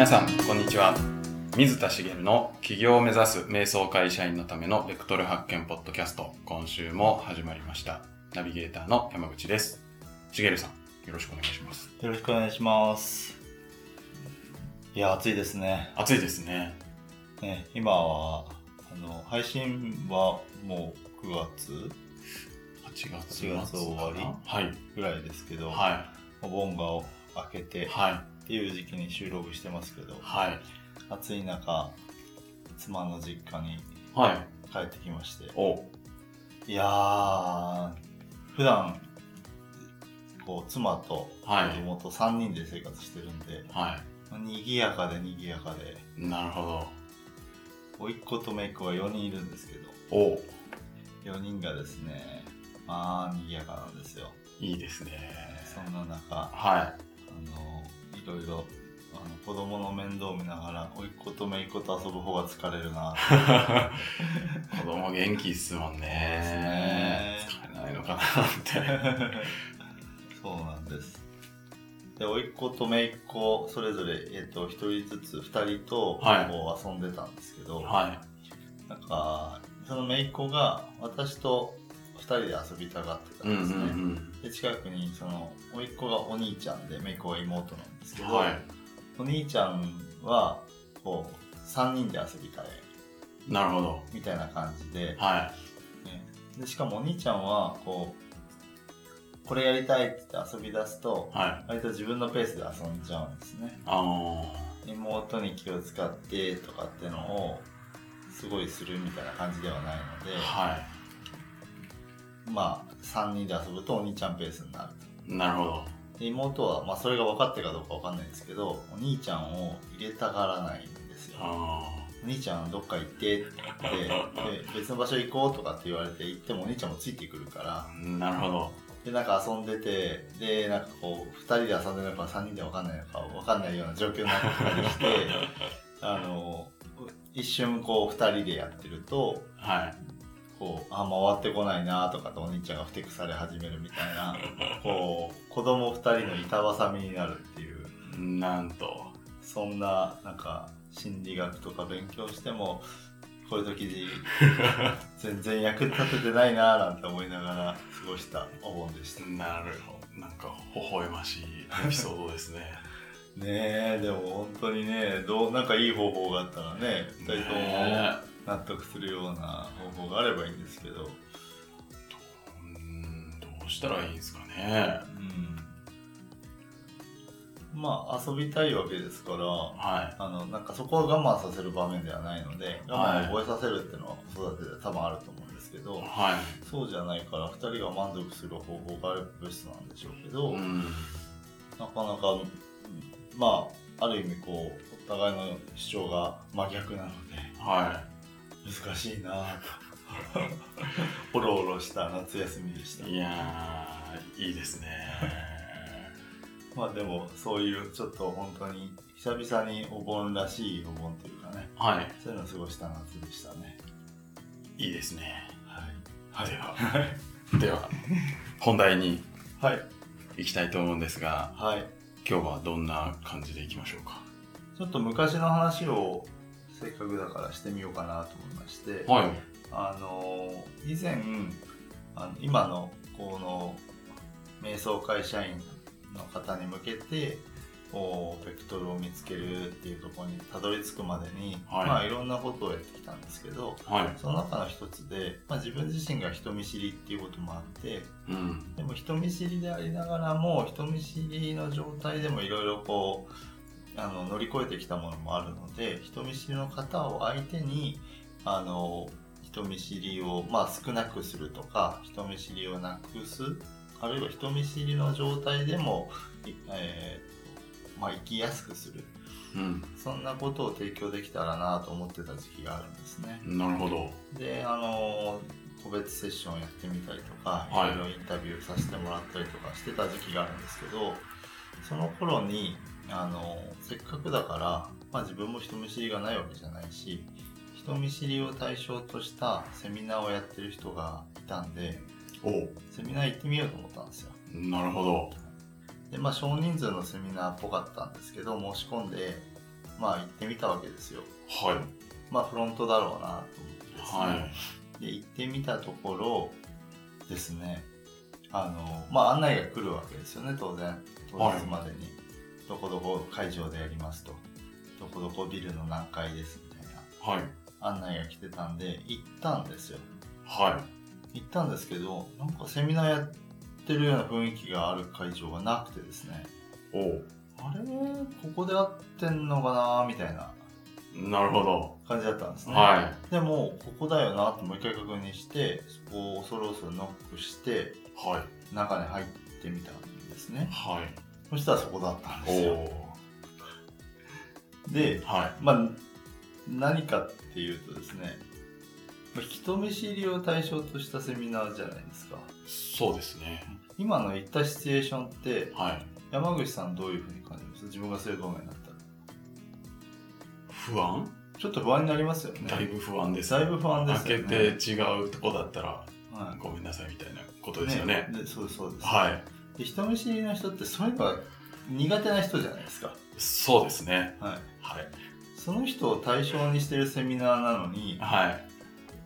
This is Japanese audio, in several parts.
皆さんこんにちは。水田茂の起業を目指す瞑想会社員のためのベクトル発見ポッドキャスト。今週も始まりました。ナビゲーターの山口です。茂さんよろしくお願いします。よろしくお願いします。いや、暑いですね。暑いですね。ね今は、あの、配信はもう9月？8月8月終わりはい。ぐらいですけど、はお盆が明けていはいっていう時期に収録してますけど、はい。暑い中、妻の実家にはい。帰ってきまして、お。いやー、普段、こう、妻とはい。子供と3人で生活してるんで、は賑やかで賑やかで、いなるほど。甥っ子と姪っ子が4人いるんですけど、お。4人がですね、まあ、賑やかなんですよ。いいですね。そんな中、あはの、いろいろ、あの子供の面倒を見ながら、甥っ子と姪っ子と遊ぶ方が疲れるな。い 子供元気っすもんね。疲れないのかなって。そうなんです。で、甥っ子と姪っ子、それぞれ、えっ、と、一人ずつ、二人と、はい。こう遊んでたんですけど、はい。なんか、その姪っ子が、私と二人で遊びたがってたうんうんですね。ん。で近くにその甥っ子がお兄ちゃんで姪っ子が妹なんですけど、はい。お兄ちゃんはこう3人で遊びたい。なるほど。みたいな感じで,、はね、でしかもお兄ちゃんはこうこれやりたいって遊び出すといはい。割と自分のペースで遊んじゃうんですね。妹に気を使ってとかってのをすごいするみたいな感じではないので。ー、はいまあ3人で遊ぶとお兄ちゃんペースになる。となるほど。で妹は、まあ、それが分かってるかどうか分かんないんですけどお兄ちゃんを入れたがらないんですよ。あお兄ちゃんどっか行ってって別の場所行こうとかって言われて行ってもお兄ちゃんもついてくるから。ーなるほど。でなんか遊んでてでなんかこう2人で遊んでるのか3人で分かんないのか分かんないような状況になったりしてあの一瞬こう2人でやってるとはこうあ回ってこないなとかとお兄ちゃんがふてくされ始めるみたいな。こう子供2人の板挟みになるっていう。いなんと。そんななんか心理学とか勉強してもこういう時に 全然役立ててないななんて思いながら過ごしたお盆でした。ねなるほど。なんか微笑ましいエピソードですね。えでも本当にねどうなんかいい方法があったらね2人ともね納得するような方法があればいいんですけど。うんどうしたらいいんですかね。うん。まあ遊びたいわけですからはあのなんかそこは我慢させる場面ではないので我慢を覚えさせるっていうのは子育てで多分あると思うんですけど、い。はそうじゃないから2人が満足する方法があるベストなんでしょうけど、いうん。なかなかうんまあある意味こうお互いの主張が真逆なのでは難しいな。おろおろした夏休みでした。いいやーいいですね。まあでもそういうちょっと本当に久々にお盆らしいお盆というかね。はい。そういうのを過ごした夏でしたね。いいですね。はい。では。では本題にはい。行きたいと思うんですがはい。今日はどんな感じでいきましょうか？ちょっと昔の話をせっかくだからしてみようかなと思いまして、はい。あの以前あの今のこの瞑想会社員の方に向けてこうベクトルを見つけるっていうところにたどり着くまでに、はい。まあ、いろんなことをやってきたんですけどはい。その中の一つで、まあ、自分自身が人見知りっていうこともあってうん。でも人見知りでありながらも人見知りの状態でもいろいろこうあの乗り越えてきたものもあるので人見知りの方を相手にあの人見知りを、まあ、少なくするとか人見知りをなくすあるいは人見知りの状態でも、いえーまあ、生きやすくする。うん。そんなことを提供できたらなと思ってた時期があるんですね。なるほど。であの個別セッションをやってみたりとか、はい。いろいろインタビューさせてもらったりとかしてた時期があるんですけどその頃にあのせっかくだから、まあ、自分も人見知りがないわけじゃないし人見知りを対象としたセミナーをやってる人がいたんでおセミナー行ってみようと思ったんですよなるほどでまあ少人数のセミナーっぽかったんですけど申し込んでまあ行ってみたわけですよ。はい。まあフロントだろうなと思ってですね。はい。で行ってみたところですねあのまあ案内が来るわけですよね当然当日までに、どこどこ会場でやりますとどこどこビルの何階ですみたいなはい。案内が来てたんで行ったんですよは行ったんですけどなんかセミナーやってるような雰囲気がある会場がなくてですねい。おあれ？ここで合ってんのかなみたいななるほど。感じだったんですね、はでもここだよなってもう一回確認してそこを恐る恐るノックしてい。はい。中に入ってみたんですねはい。そしたらそこだったんですよおではまあ何かっていうとですねまあ人見知りを対象としたセミナーじゃないですかい。そうですね。今の言ったシチュエーションってはい。山口さんどういうふうに感じます？自分がそういう場面になったら不安？ちょっと不安になりますよねだいぶ不安です。だいぶ不安ですよ開ねけて違うとこだったら、はごめんなさいみたいなことですよね。でそうですそうです、はい。で人見知りの人ってそういうのが苦手な人じゃないですか、そうですね。はい、はい。その人を対象にしてるセミナーなのにはい。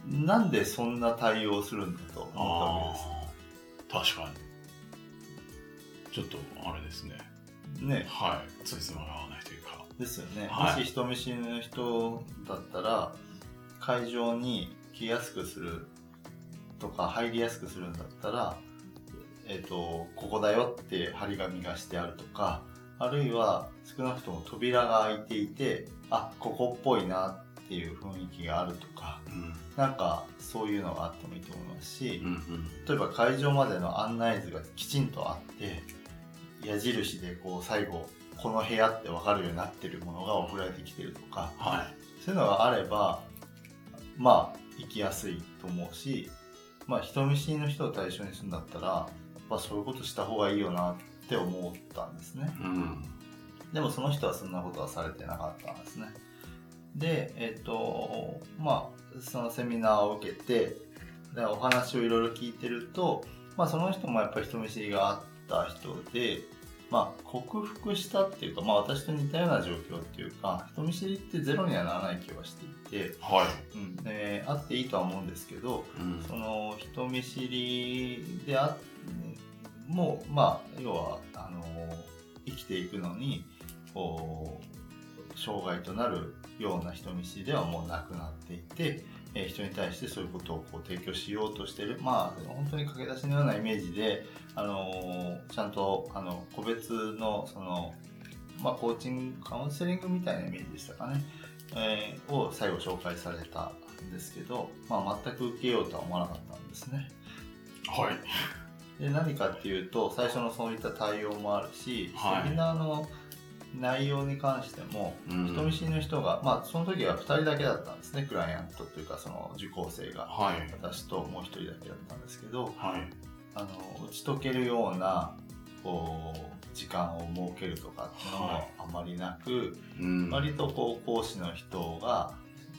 なんでそんな対応するんだと思ったわああ。確かに。ちょっと、あれですね。けですねはい。ついつまが合わないというか。ですよね、はいもし人見知りの人だったら会場に来やすくするとか入りやすくするんだったら、えっとここだよって張り紙がしてあるとかあるいは少なくとも扉が開いていてあここっぽいなっていう雰囲気があるとかうん。なんかそういうのがあってもいいと思いますし、うんうん。例えば会場までの案内図がきちんとあって矢印でこう最後この部屋って分かるようになってるものが送られてきてるとかはい。そういうのがあればまあ行きやすいと思うしまあ人見知りの人を対象にするんだったら、まあ、そういうことした方がいいよなって思ったんですねうん。でもその人はそんなことはされてなかったんですねでえっ、とまあそのセミナーを受けてでお話をいろいろ聞いてると、まあ、その人もやっぱり人見知りがあった人で、まあ、克服したっていうか、まあ、私と似たような状況っていうか人見知りってゼロにはならない気はしていて、はい。うんであっていいとは思うんですけどうん。その人見知りであもうまあ要はあの生きていくのにこう障害となるような人見知りではもうなくなっていて、えー人に対してそういうことをこう提供しようとしてるまあ本当に駆け出しのようなイメージであのちゃんとあの個別のそのまあコーチングカウンセリングみたいなイメージでしたかね、えーを最後紹介されたんですけど、まあ、全く受けようとは思わなかったんですね。はい。で何かっていうと最初のそういった対応もあるし、はいセミナーの内容に関してもうん人見知りの人が、まあその時は2人だけだったんですねクライアントというかその受講生が、はい。私ともう1人だけだったんですけどはい。あの打ち解けるようなこう時間を設けるとかっていうのはいもあまりなく、うん。割とこう講師の人が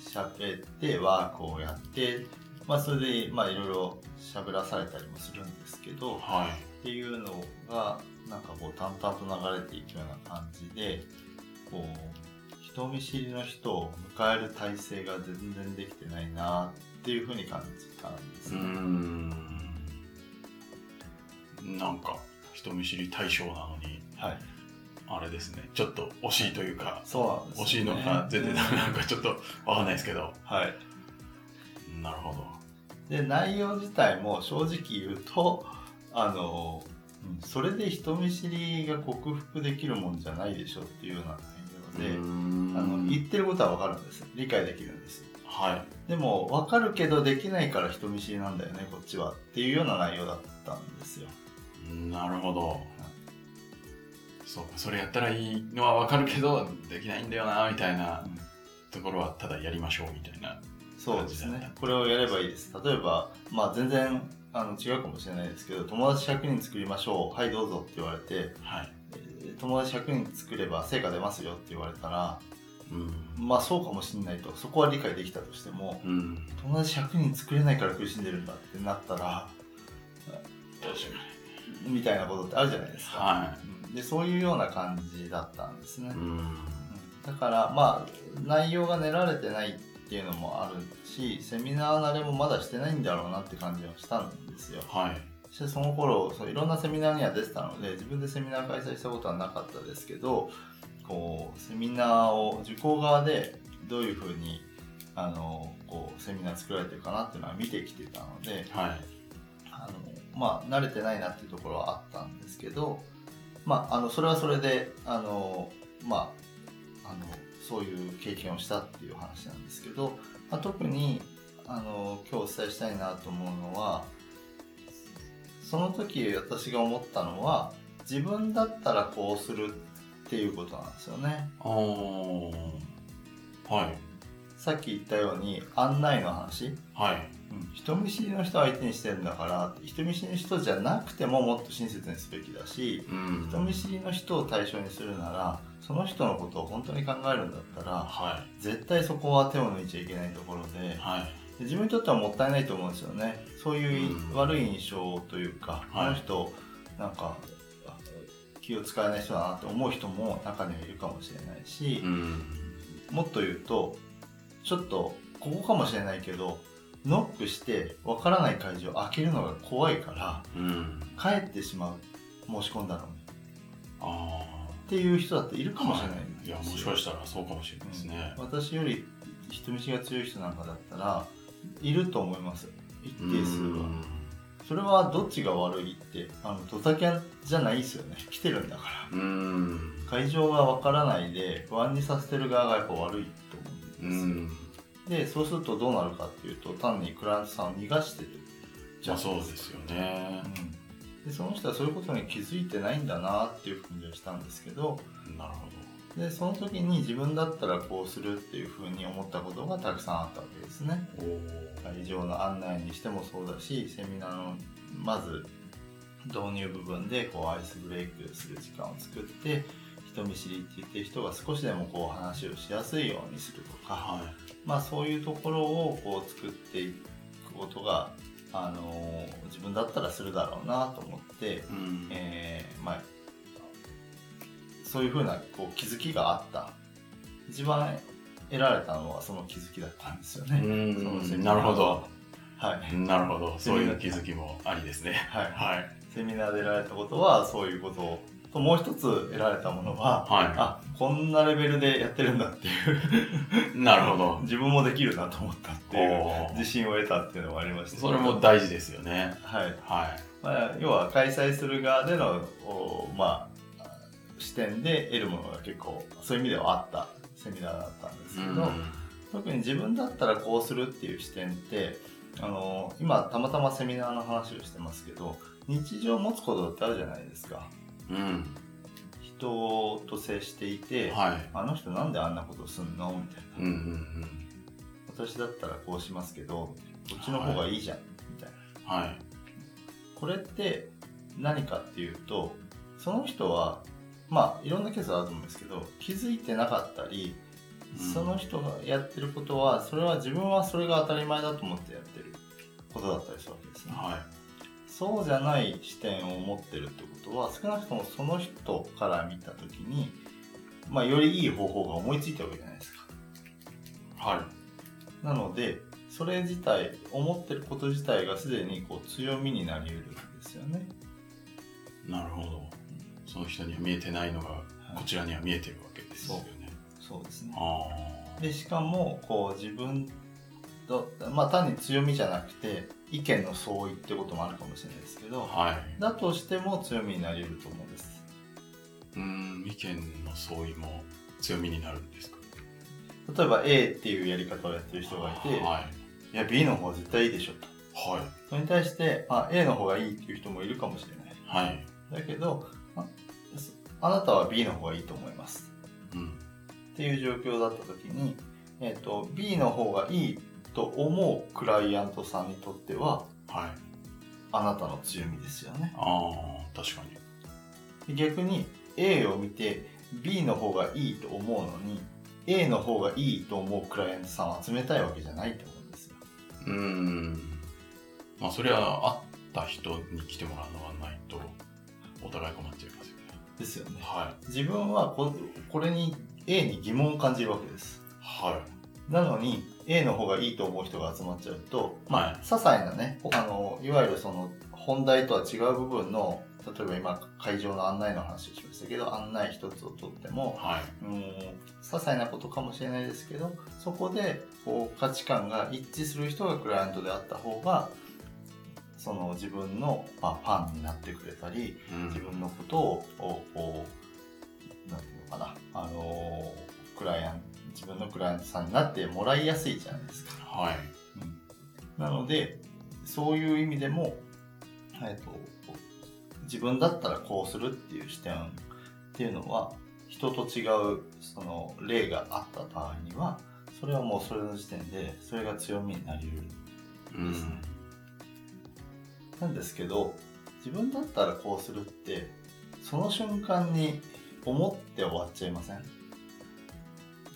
喋ってワークをやって、まあ、それでまあいろいろ喋らされたりもするんですけど、はい。っていうのがなんかこう淡々と流れていくような感じでこう人見知りの人を迎える体制が全然できてないなっていうふうに感じたんですう。ん。なんか、人見知り対象なのに、はい、あれですね。ちょっと惜しいというか、そうね。惜しいのか、全然なんかちょっとわかんないですけど。はい。なるほど。で内容自体も正直言うとあの、うんそれで人見知りが克服できるもんじゃないでしょっていうような内容で、あの言ってることは分かるんです。理解できるんです。はい。でも分かるけどできないから人見知りなんだよねこっちはっていうような内容だったんですよ。なるほど。そうか、それやったらいいのはわかるけど、できないんだよな、みたいなところは、ただやりましょう、みたいな。そうですね。これをやればいいです。例えばまあ全然あの違うかもしれないですけど友達100人作りましょうはいどうぞって言われてはい。えー友達100人作れば成果出ますよって言われたらうん。まあそうかもしれないとそこは理解できたとしてもうん。友達100人作れないから苦しんでるんだってなったらみたいなことってあるじゃないですか、はうんでそういうような感じだったんですね、い。うん。だからまあ内容が練られてないっていうのもあるしセミナー慣れもまだしてないんだろうなって感じはしたんですよはい。そしてその頃そういろんなセミナーには出てたので自分でセミナー開催したことはなかったですけどこうセミナーを受講側でどういうふうにあのこうセミナー作られてるかなっていうのは見てきてたのではい。あのまあ慣れてないなっていうところはあったんですけどまああのそれはそれであのまああのそういう経験をしたっていう話なんですけど、まあ、特にあの今日お伝えしたいなと思うのはその時私が思ったのは自分だったらこうするっていうことなんですよね。はい。さっき言ったように案内の話、はい。うん人見知りの人相手にしてるんだから人見知りの人じゃなくてももっと親切にすべきだしうん。人見知りの人を対象にするならその人のことを本当に考えるんだったらは絶対そこは手を抜いちゃいけないところでい。はい。で自分にとってはもったいないと思うんですよねそういううん悪い印象というか、はいこの人なんかあ気を使えない人だなって思う人も中にはいるかもしれないしう、ん。もっと言うとちょっとここかもしれないけどノックしてわからない会場開けるのが怖いからうん。帰ってしまう申し込んだのにあっていう人だっているあ。かもしれないんいや、ですよもしかしたらそうかもしれないですね。うん私より人見知りが強い人なんかだったらいると思います一定数はうんそれはどっちが悪いってあのドタキャンじゃないですよね来てるんだからうん。会場がわからないで不安にさせてる側がやっぱ悪いと思ううんですよ、ん。でそうするとどうなるかっていうと単にクライアントさんを逃がしてるじゃあそうですよね。うん、でその人はそういうことに気づいてないんだなっていう感じがしたんですけどなるほでその時に自分だったらこうするっていうふうに思ったことがたくさんあったわけですね。会場の案内にしてもそうだしセミナーのまず導入部分でこうアイスブレイクする時間を作って人見知りって言ってる人が少しでもこう話をしやすいようにするとか、はまあ、そういうところをこう作っていくことが、あのー自分だったらするだろうなと思ってい。、うん。えーまあ、そういうふうなこう気づきがあった一番得られたのはその気づきだったんですよね。なるほど。はい、なるほど。そういう気づきもありですね。はいはい。セミナーで得られたことはそういうことともう一つ得られたものは、はあこんなレベルでやってるんだっていうい。なるほど。自分もできるなと思ったっていう自信を得たっていうのもありましたそれも大事ですよね。はい、はまあ、要は開催する側でのおまあ視点で得るものが結構そういう意味ではあったセミナーだったんですい。けど、うん。特に自分だったらこうするっていう視点ってあの今たまたまセミナーの話をしてますけど日常を持つことだってあるじゃないですかうん。人と接していて、はい。あの人なんであんなことすんのみたいな、うんうん私だったらこうしますけどこっちの方がいいじゃん、みたいな。うん。はい。これって何かっていうとその人はまあいろんなケースあると思うんですけど気づいてなかったりうん。その人がやってることはそれは自分はそれが当たり前だと思ってやってることだったりするわけですね、はそうじゃない視点を持ってるってことは少なくともその人から見た時にまあよりいい方法が思いついたわけじゃないですかい。はい。なのでそれ自体思ってること自体がすでにこう強みになり得るんですよねなるほど。その人には見えてないのが、こちらには見えてるわけですよね。そうですねあでしかもこう自分とまあ単に強みじゃなくて意見の相違ってこともあるかもしれないですけあ。どはい。だとしても強みになり得ると思うんですうん、意見の相違も強みになるんですか？例えば A っていうやり方をやってる人がいて、はい。いや B の方が絶対いいでしょとはい。それに対してあ A の方がいいっていう人もいるかもしれないはい。だけどああなたは B の方がいいと思いますうん。っていう状況だった時に、えー、と B の方がいいと思うクライアントさんにとってははい。あなたの強みですよねああ、確かに。で逆に A を見て B の方がいいと思うのに A の方がいいと思うクライアントさんは集めたいわけじゃないと思うんですようーん。まあ、それは会った人に来てもらうのがないと、お互い困っちゃいますよね。ですよねは自分はここれに A に疑問を感じるわけですはなのに A の方がいいと思う人が集まっちゃうと、ま些細なねあのいわゆるその本題とは違う部分の例えば今会場の案内の話をしましたけど案内一つをとってもい。はい。うん些細なことかもしれないですけどそこでこう価値観が一致する人がクライアントであった方がその自分の、まあ、ファンになってくれたりうん自分のことをこうなんていうのかなあのクライアント自分のクライアントさんになってもらいやすいじゃないですか。はい。なのでそういう意味でも、えっと自分だったらこうするっていう視点っていうのは人と違うその例があった場合にはそれはもうそれの時点でそれが強みになりうん。ですねなんですけど自分だったらこうするってその瞬間に思って終わっちゃいません？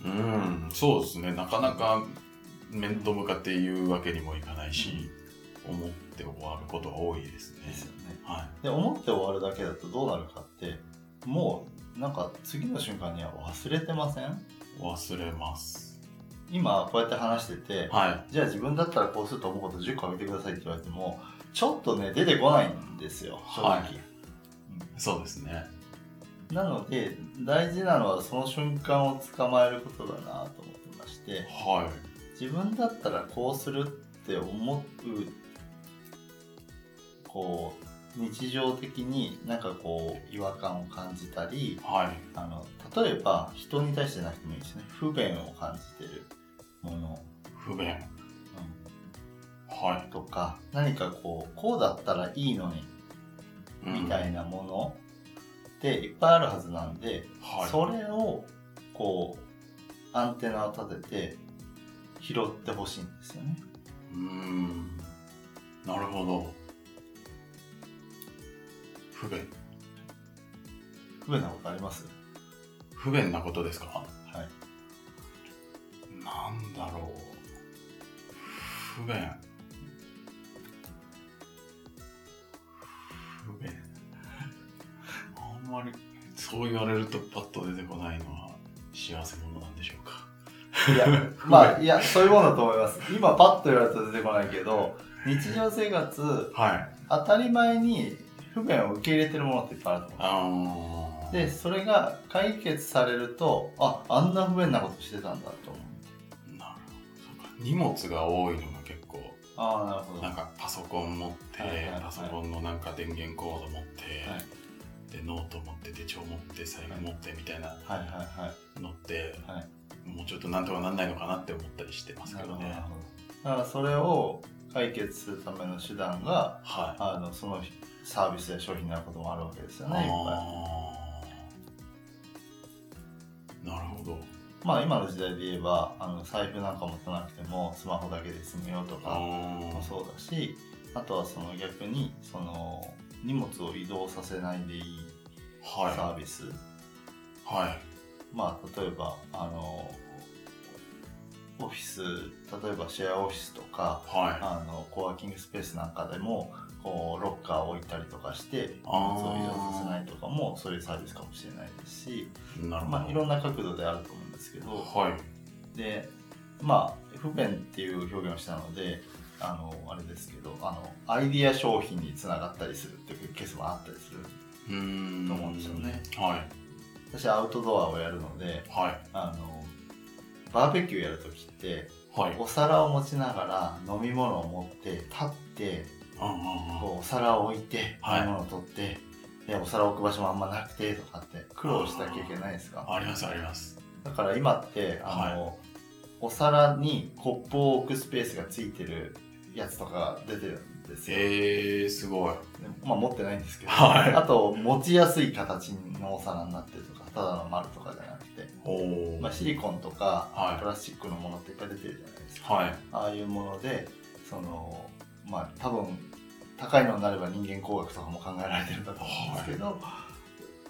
うん、そうですね。なかなか面と向かって言うわけにもいかないし、思って終わることが多いですね。ですよねはで思って終わるだけだとどうなるかってもうなんか次の瞬間には忘れてません？い。忘れます。今こうやって話してて、はじゃあ自分だったらこうすると思うこと10個挙げてくださいって言われてもちょっとね出てこないんですよ正直、はいい。そうですね。なので大事なのはその瞬間を捕まえることだなと思ってましては自分だったらこうするって思うこう日常的になんかこう違和感を感じたりい。はい。あの例えば人に対してなくてもいいですね不便を感じてるもの、不便。うはん、とか何かこうこうだったらいいのにい。みたいなものっていっぱいあるはずなんで、はい。それをこうアンテナを立てて拾ってほしいんですよね。うーん。なるほど。不便。不便なことあります？不便なことですか？はい。なんだろう。不便。不便。あんまり、そう言われるとパッと出てこないのは幸せ者なんでしょうか。いや、まあ、いや、そういうものだと思います。今パッと言われると出てこないけど、日常生活、はい。当たり前に不便を受け入れてるものっていっぱいあると思う。で、それが解決されると、あ、あんな不便なことしてたんだと思う。なるほど。そうか。荷物が多いのが結構、ああ、なるほど。なんかパソコン持って、はいはいはいパソコンのなんか電源コード持って、はいでノート持って手帳持って財布持ってみたいなはいはいはい。のって、はいもうちょっとなんとかなんないのかなって思ったりしてますけどね。だからそれを解決するための手段がはい。あのそのサービスや商品になることもあるわけですよねいっぱいなるほど。まあ今の時代で言えばあの財布なんか持たなくてもスマホだけで済むよとあかもそうだしあとはその逆にその荷物を移動させないでいいサはービス、い。はい。まあ例えばあのオフィス例えばシェアオフィスとかはあのコワーキングスペースなんかでもこうロッカーを置いたりとかして荷物を移動させないとかもそういうサービスかもしれないですし、い。なるほど。まあ、いろんな角度であると思うんですけどはい。でまあ不便っていう表現をしたのであのあれですけどあのアイディア商品につながったりするっていうケースもあったりする。と思うんですよね。はい。私はアウトドアをやるのではい。あのバーベキューやるときってはい。お皿を持ちながら飲み物を持って立ってこうお皿を置いてはい飲み物を取って、でお皿を置く場所もあんまなくてとかって苦労した経験ないですか？ありますあります。だから今ってあの、お皿にコップを置くスペースがついてるやつとかが出てるんですよ、えー、すごい。でまあ持ってないんですけど、はい。あと持ちやすい形のお皿になってるとかただの丸とかじゃなくて、おー。まあ、シリコンとか、はい。プラスチックのものっていっぱい出てるじゃないですか、はい。ああいうものでそのまあ多分高いのになれば人間工学とかも考えられてるんだと思うんですけど、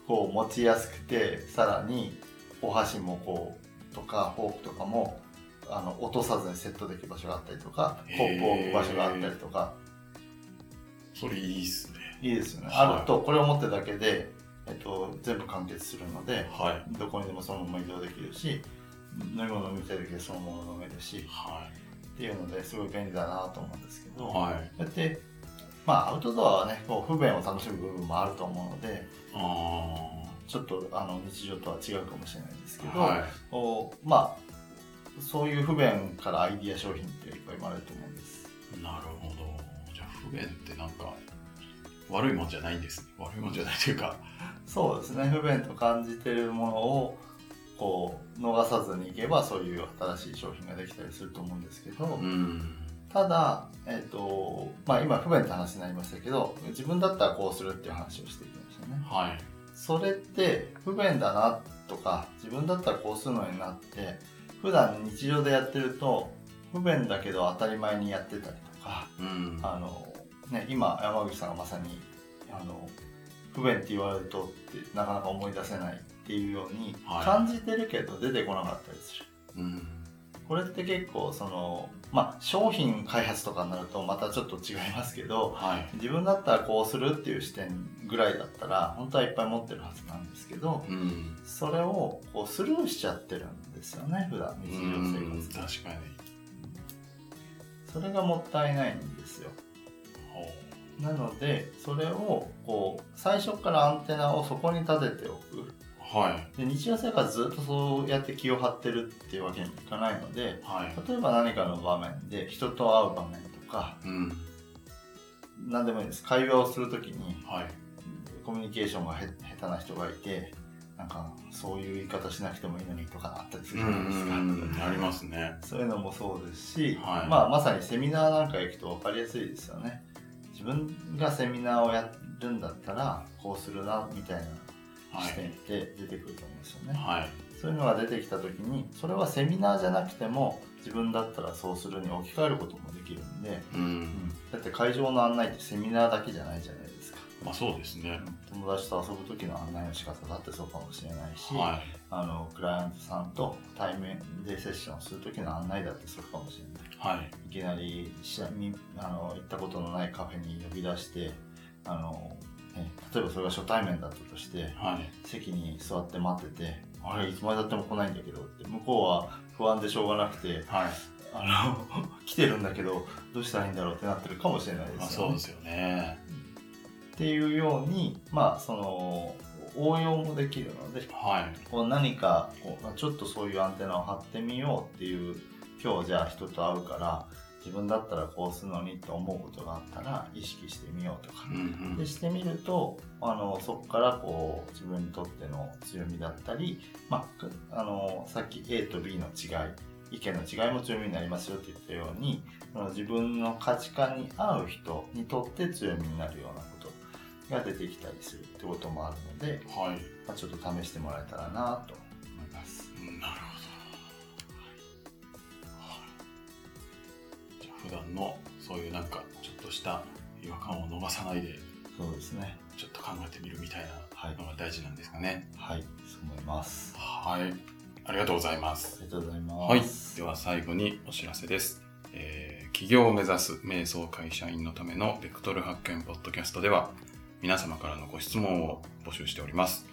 こう持ちやすくてさらにお箸もこうとかフォークとかもあの落とさずにセットできる場所があったりとかへーコップを置く場所があったりとかそれいいっすね。いいですよね、はいあるとこれを持ってるだけでえっと、全部完結するので、はい。どこにでもそのまま移動できるし、飲み物飲みたい時はそのまま飲めるし、はっていうのですごい便利だなと思うんですけい。ど、はい。だって、まあ、アウトドアはね、こう不便を楽しむ部分もあると思うので、あちょっとあの日常とは違うかもしれないんですけど、あ。はい。こうまあ、そういう不便からアイディア商品っていっぱい生まれると思うんです。なるほど。じゃあ、不便ってなんか、悪いもんじゃないんですね。悪いもんじゃないというか。そうですね、不便と感じてるものをこう逃さずにいけばそういう新しい商品ができたりすると思うんですけど、うん。ただ、えっとまあ、今不便って話になりましたけど自分だったらこうするっていう話をしていきましたね。はい。それって不便だなとか自分だったらこうするのになって普段日常でやってると不便だけど当たり前にやってたりとかうん。あの、ね、今山口さんがまさにあの不便って言われるとってなかなか思い出せないっていうように、はい感じてるけど出てこなかったりする。うん。これって結構そのまあ商品開発とかになるとまたちょっと違いますけどはい。自分だったらこうするっていう視点ぐらいだったら本当はいっぱい持ってるはずなんですけどうん。それをこうスルーしちゃってるんですよね普段日常うん生活で確かに。それがもったいないんですよほなのでそれをこう最初からアンテナをそこに立てておくうはい。で日常生活ずっとそうやって気を張ってるっていうわけにもいかないのではい。例えば何かの場面で人と会う場面とかうん。何でもいいです会話をするときにはい。コミュニケーションがへ下手な人がいてなんかそういう言い方しなくてもいいのにとかあったりするじゃないですか、うん。ありますね。そういうのもそうですし、はいまあ、まさにセミナーなんか行くと分かりやすいですよね自分がセミナーをやるんだったらこうするなみたいな視点はい。って出てくると思うんですよね、はい。そういうのが出てきた時にそれはセミナーじゃなくても自分だったらそうするに置き換えることもできるんで、うん。だって会場の案内ってセミナーだけじゃないじゃないですかまあそうですね。友達と遊ぶ時の案内の仕方だってそうかもしれないし、はあのクライアントさんと対面でセッションする時の案内だってそうかもしれないい。はい。いきなりあの行ったことのないカフェに呼び出してあの、ね、例えばそれが初対面だったとしてはい。席に座って待ってて「あれいつまでたっても来ないんだけど」って向こうは不安でしょうがなくてはい。あの 来てるんだけどどうしたらいいんだろうってなってるかもしれないですよまあね。そうですよね。っていうようにまあその応用もできるのではい。こう何かこうちょっとそういうアンテナを張ってみようっていう今日じゃあ人と会うから自分だったらこうするのにって思うことがあったら意識してみようとかうんうん。でしてみるとあのそこからこう自分にとっての強みだったり、まあ、あのさっき A と B の違い意見の違いも強みになりますよって言ったように自分の価値観に合う人にとって強みになるようなが出てきたりするってこともあるので、はい。まあ、ちょっと試してもらえたらなと思います。うんなるほど。はいじゃあ普段のそういうなんかちょっとした違和感を逃さないでそうですね。ちょっと考えてみるみたいはいなのが大事なんですかね。はい、そう思います。はい。ありがとうございます。ありがとうございはいます。。では最後にお知らせです。えー起業を目指す瞑想会社員のためのベクトル発見ポッドキャストでは皆様からのご質問を募集しております。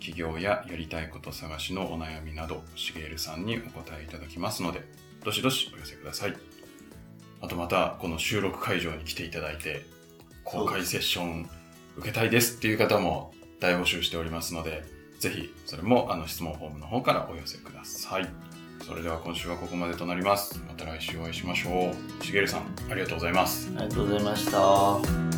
起業ややりたいこと探しのお悩みなど、しげるさんにお答えいただきますので、どしどしお寄せください。あとまた、この収録会場に来ていただいて、公開セッション受けたいですっていう方も大募集しておりますので、ぜひ、それもあの質問フォームの方からお寄せください。それでは今週はここまでとなります。また来週お会いしましょう。しげるさん、ありがとうございます。ありがとうございました。